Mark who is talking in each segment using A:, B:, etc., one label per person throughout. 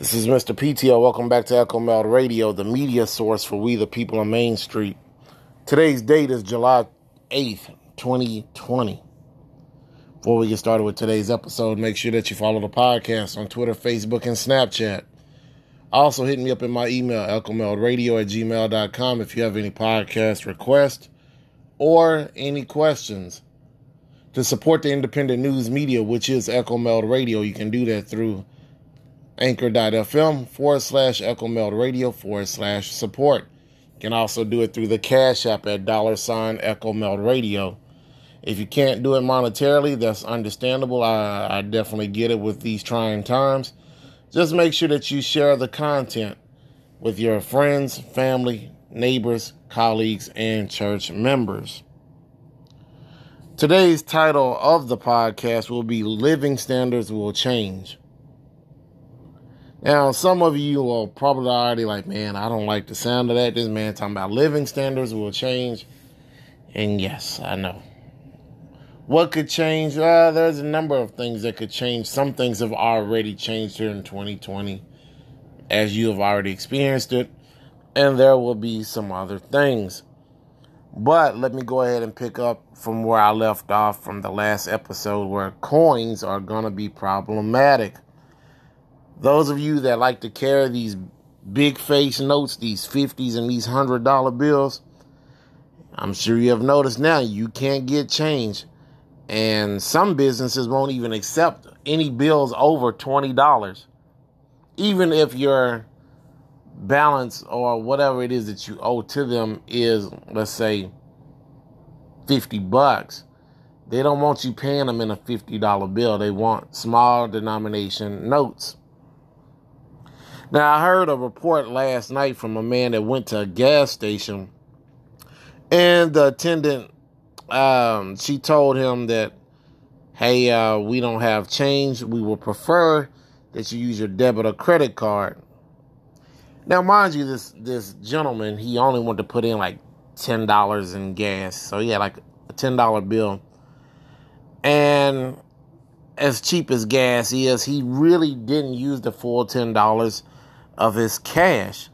A: This is Mr. PTO. Welcome back to Echo Meld Radio, the media source for we the people on Main Street. Today's date is July 8th, 2020. Before we get started with today's episode, make sure that you follow the podcast on Twitter, Facebook, and Snapchat. Also, hit me up in my email, echomeldradio at gmail.com if you have any podcast requests or any questions. To support the independent news media, which is Echo Meld Radio, you can do that through anchor.fm forward slash Echo Meld Radio forward slash support. You can also do it through the Cash App at dollar sign Echo Meld Radio. If you can't do it monetarily, that's understandable. I, I definitely get it with these trying times. Just make sure that you share the content with your friends, family, neighbors, colleagues, and church members. Today's title of the podcast will be Living Standards Will Change. Now, some of you are probably already like, man, I don't like the sound of that. This man talking about living standards will change. And yes, I know. What could change? Uh, there's a number of things that could change. Some things have already changed here in 2020, as you have already experienced it. And there will be some other things. But let me go ahead and pick up from where I left off from the last episode, where coins are going to be problematic. Those of you that like to carry these big face notes, these 50s and these $100 bills, I'm sure you have noticed now you can't get change. And some businesses won't even accept any bills over $20. Even if your balance or whatever it is that you owe to them is, let's say, 50 bucks. They don't want you paying them in a $50 bill. They want small denomination notes. Now, I heard a report last night from a man that went to a gas station, and the attendant, um, she told him that, hey, uh, we don't have change. We would prefer that you use your debit or credit card. Now, mind you, this this gentleman, he only wanted to put in like ten dollars in gas, so he had like a ten dollar bill, and as cheap as gas is, he really didn't use the full ten dollars of his cash.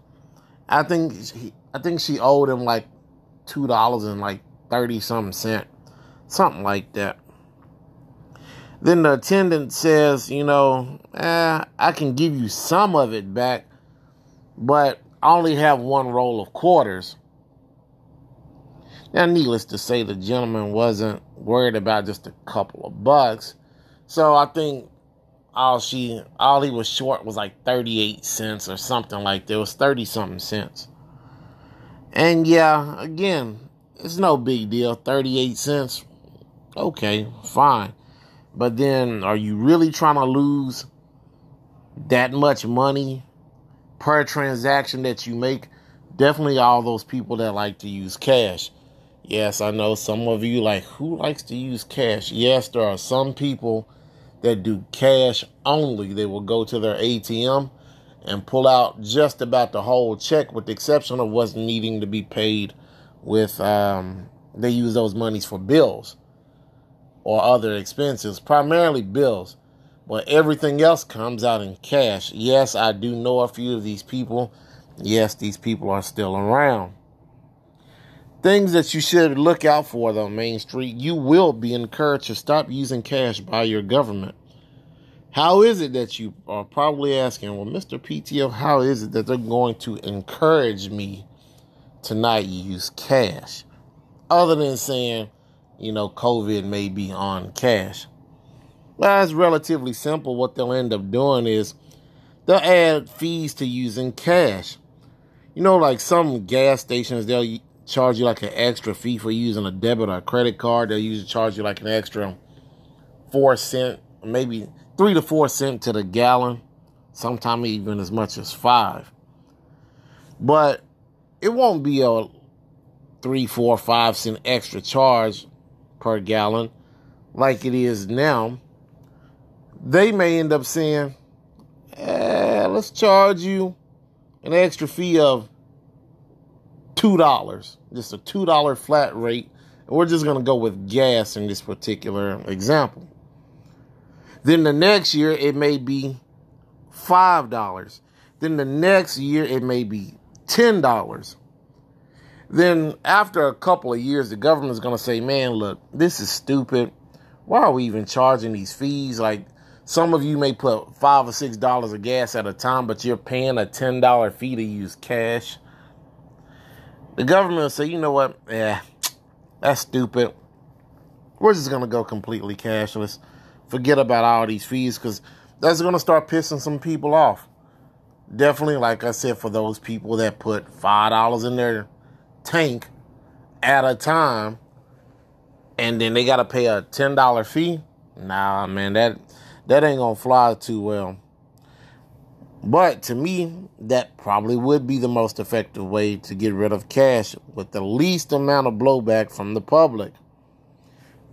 A: I think he, I think she owed him like two dollars and like thirty something cent, something like that. Then the attendant says, you know, eh, I can give you some of it back, but I only have one roll of quarters. Now, needless to say, the gentleman wasn't worried about just a couple of bucks. So I think all she all he was short was like 38 cents or something like that. It was 30 something cents. And yeah, again, it's no big deal. 38 cents. Okay, fine. But then are you really trying to lose that much money per transaction that you make? Definitely all those people that like to use cash. Yes, I know some of you like who likes to use cash. Yes, there are some people that do cash only. They will go to their ATM and pull out just about the whole check, with the exception of what's needing to be paid with. Um, they use those monies for bills or other expenses, primarily bills, but everything else comes out in cash. Yes, I do know a few of these people. Yes, these people are still around. Things that you should look out for, though, Main Street, you will be encouraged to stop using cash by your government. How is it that you are probably asking, well, Mr. PTO, how is it that they're going to encourage me tonight to not use cash? Other than saying, you know, COVID may be on cash. Well, it's relatively simple. What they'll end up doing is they'll add fees to using cash. You know, like some gas stations, they'll charge you like an extra fee for using a debit or a credit card. They'll usually charge you like an extra four cent, maybe three to four cent to the gallon, sometimes even as much as five. But it won't be a three, four, five cent extra charge per gallon like it is now. They may end up saying, eh, let's charge you an extra fee of $2, just a $2 flat rate. And we're just going to go with gas in this particular example. Then the next year, it may be $5. Then the next year, it may be $10. Then after a couple of years, the government's going to say, man, look, this is stupid. Why are we even charging these fees? Like, some of you may put five or six dollars of gas at a time, but you're paying a ten dollar fee to use cash. The government will say, you know what? Yeah, that's stupid. We're just gonna go completely cashless. Forget about all these fees because that's gonna start pissing some people off. Definitely, like I said, for those people that put five dollars in their tank at a time and then they gotta pay a ten dollar fee. Nah, man, that that ain't gonna fly too well. But to me, that probably would be the most effective way to get rid of cash with the least amount of blowback from the public.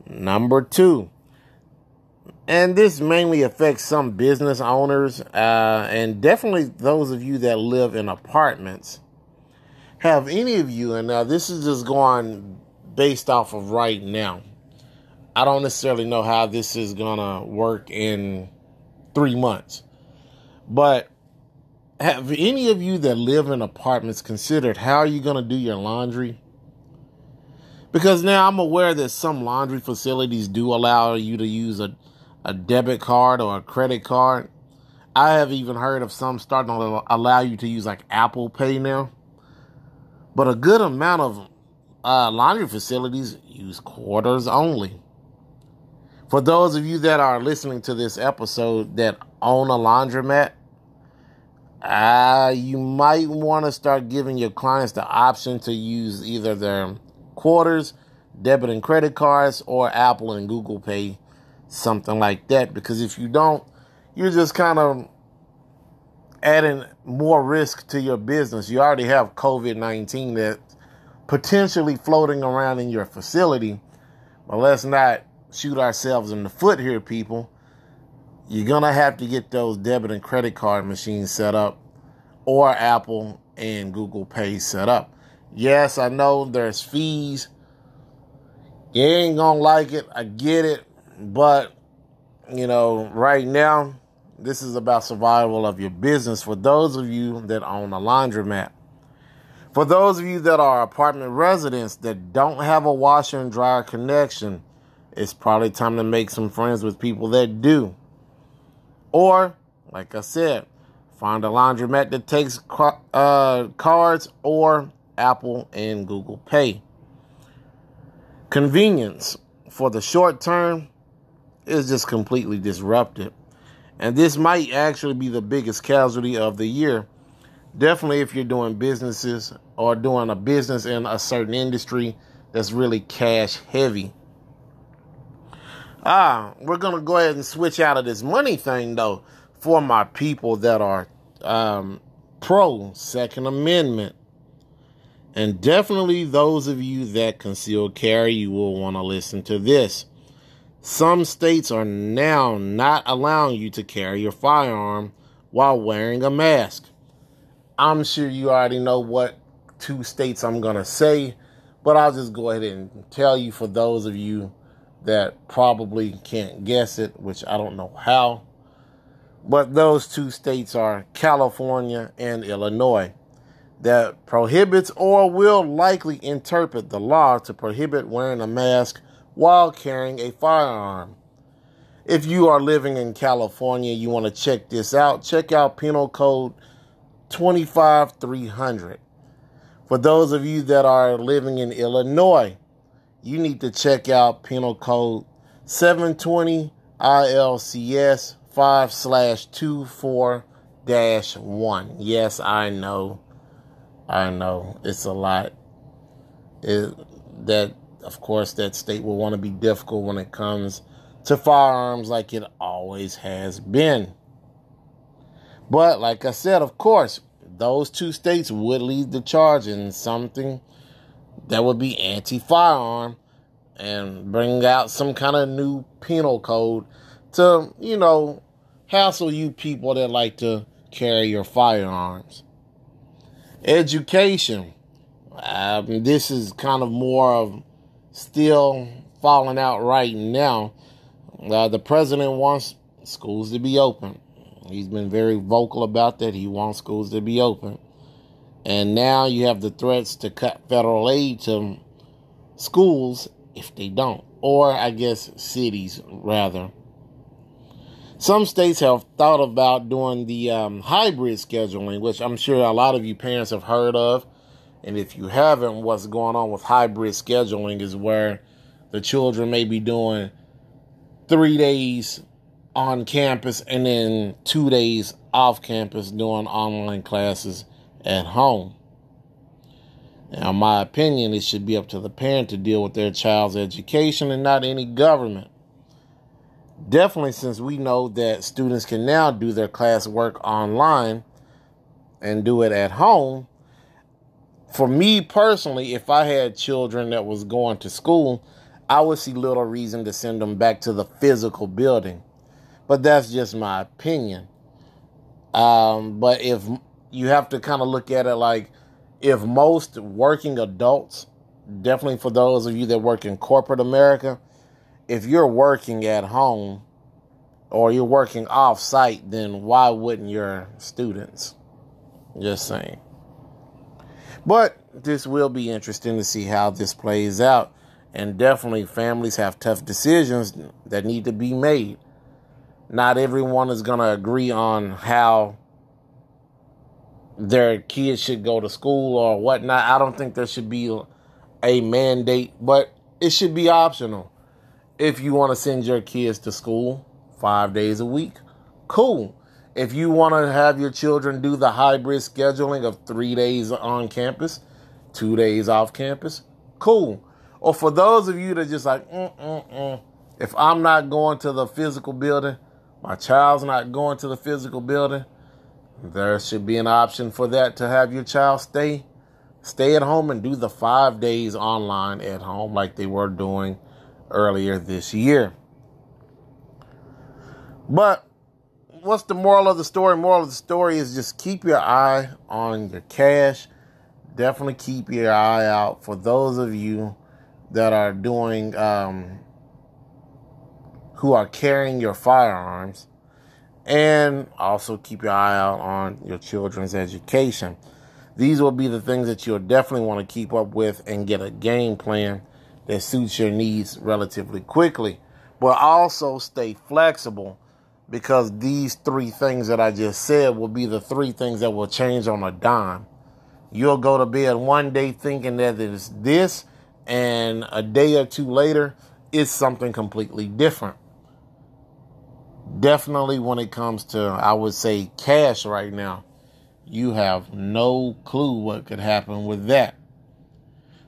A: Number two, and this mainly affects some business owners uh, and definitely those of you that live in apartments. Have any of you, and now this is just going based off of right now I don't necessarily know how this is gonna work in three months, but have any of you that live in apartments considered how are you gonna do your laundry? Because now I'm aware that some laundry facilities do allow you to use a, a debit card or a credit card. I have even heard of some starting to allow you to use like Apple Pay now. But a good amount of uh, laundry facilities use quarters only. For those of you that are listening to this episode that own a laundromat, uh, you might want to start giving your clients the option to use either their quarters, debit and credit cards, or Apple and Google Pay, something like that. Because if you don't, you're just kind of adding more risk to your business. You already have COVID 19 that potentially floating around in your facility, but let's not shoot ourselves in the foot here, people. You're going to have to get those debit and credit card machines set up or Apple and Google Pay set up. Yes, I know there's fees. You ain't going to like it. I get it. But, you know, right now, this is about survival of your business for those of you that own a laundromat. For those of you that are apartment residents that don't have a washer and dryer connection, it's probably time to make some friends with people that do. Or, like I said, find a laundromat that takes uh, cards or Apple and Google Pay. Convenience for the short term is just completely disrupted. And this might actually be the biggest casualty of the year. Definitely if you're doing businesses or doing a business in a certain industry that's really cash heavy. Ah, we're gonna go ahead and switch out of this money thing though for my people that are um, pro Second Amendment. And definitely those of you that conceal carry, you will want to listen to this. Some states are now not allowing you to carry your firearm while wearing a mask. I'm sure you already know what two states I'm to say, but I'll just go ahead and tell you for those of you that probably can't guess it, which I don't know how. But those two states are California and Illinois that prohibits or will likely interpret the law to prohibit wearing a mask while carrying a firearm. If you are living in California, you want to check this out, check out Penal Code 25300. For those of you that are living in Illinois, you need to check out Penal Code 720 ILCS 5 slash 24 dash 1. Yes, I know. I know. It's a lot. It, that, of course, that state will want to be difficult when it comes to firearms like it always has been. But, like I said, of course, those two states would lead the charge in something that would be anti firearm and bring out some kind of new penal code to, you know, hassle you people that like to carry your firearms. Education. Um, this is kind of more of still falling out right now. Uh, the president wants schools to be open. He's been very vocal about that. He wants schools to be open. And now you have the threats to cut federal aid to schools if they don't, or I guess cities rather. Some states have thought about doing the um, hybrid scheduling, which I'm sure a lot of you parents have heard of. And if you haven't, what's going on with hybrid scheduling is where the children may be doing three days on campus and then two days off campus doing online classes at home. Now, in my opinion, it should be up to the parent to deal with their child's education and not any government. Definitely, since we know that students can now do their classwork online and do it at home. For me personally, if I had children that was going to school, I would see little reason to send them back to the physical building. But that's just my opinion. Um, but if you have to kind of look at it like if most working adults, definitely for those of you that work in corporate America, if you're working at home or you're working off site, then why wouldn't your students? Just saying. But this will be interesting to see how this plays out. And definitely, families have tough decisions that need to be made. Not everyone is going to agree on how their kids should go to school or whatnot. I don't think there should be a mandate, but it should be optional. If you want to send your kids to school five days a week, cool. If you want to have your children do the hybrid scheduling of three days on campus, two days off campus, cool. Or for those of you that just like, mm, mm, mm, if I'm not going to the physical building, my child's not going to the physical building, there should be an option for that to have your child stay stay at home and do the 5 days online at home like they were doing earlier this year. But what's the moral of the story? Moral of the story is just keep your eye on your cash. Definitely keep your eye out for those of you that are doing um, who are carrying your firearms and also keep your eye out on your children's education. These will be the things that you'll definitely want to keep up with and get a game plan that suits your needs relatively quickly. But also stay flexible because these three things that I just said will be the three things that will change on a dime. You'll go to bed one day thinking that it's this, and a day or two later, it's something completely different definitely when it comes to, I would say, cash right now, you have no clue what could happen with that.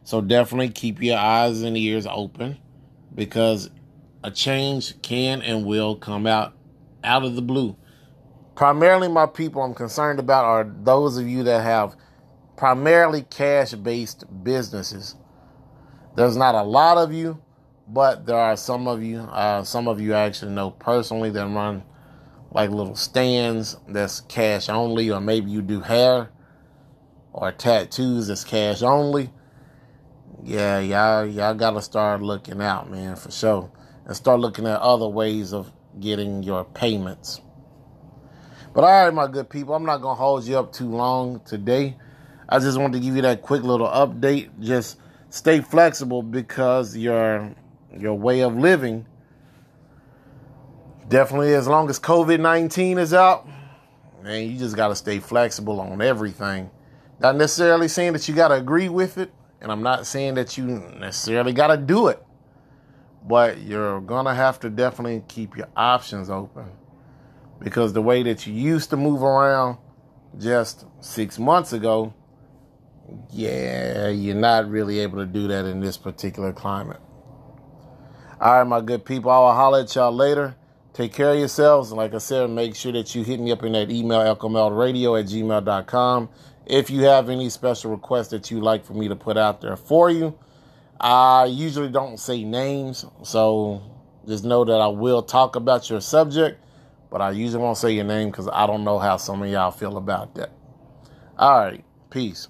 A: So definitely keep your eyes and ears open because a change can and will come out out of the blue. Primarily, my people I'm concerned about are those of you that have primarily cash based businesses. There's not a lot of you, but there are some of you, uh, some of you actually know personally that run like little stands that's cash only, or maybe you do hair or tattoos that's cash only. Yeah, y'all, y'all gotta start looking out, man, for sure, and start looking at other ways of getting your payments. But all right, my good people, I'm not gonna hold you up too long today. I just wanted to give you that quick little update. Just stay flexible because your your way of living. Definitely, as long as COVID 19 is out, man, you just got to stay flexible on everything. Not necessarily saying that you got to agree with it, and I'm not saying that you necessarily got to do it, but you're going to have to definitely keep your options open. Because the way that you used to move around just six months ago, yeah, you're not really able to do that in this particular climate. All right, my good people, I'll holler at y'all later. Take care of yourselves. And like I said, make sure that you hit me up in that email, echomeldradio at gmail.com. If you have any special requests that you like for me to put out there for you, I usually don't say names. So just know that I will talk about your subject, but I usually won't say your name because I don't know how some of y'all feel about that. All right. Peace.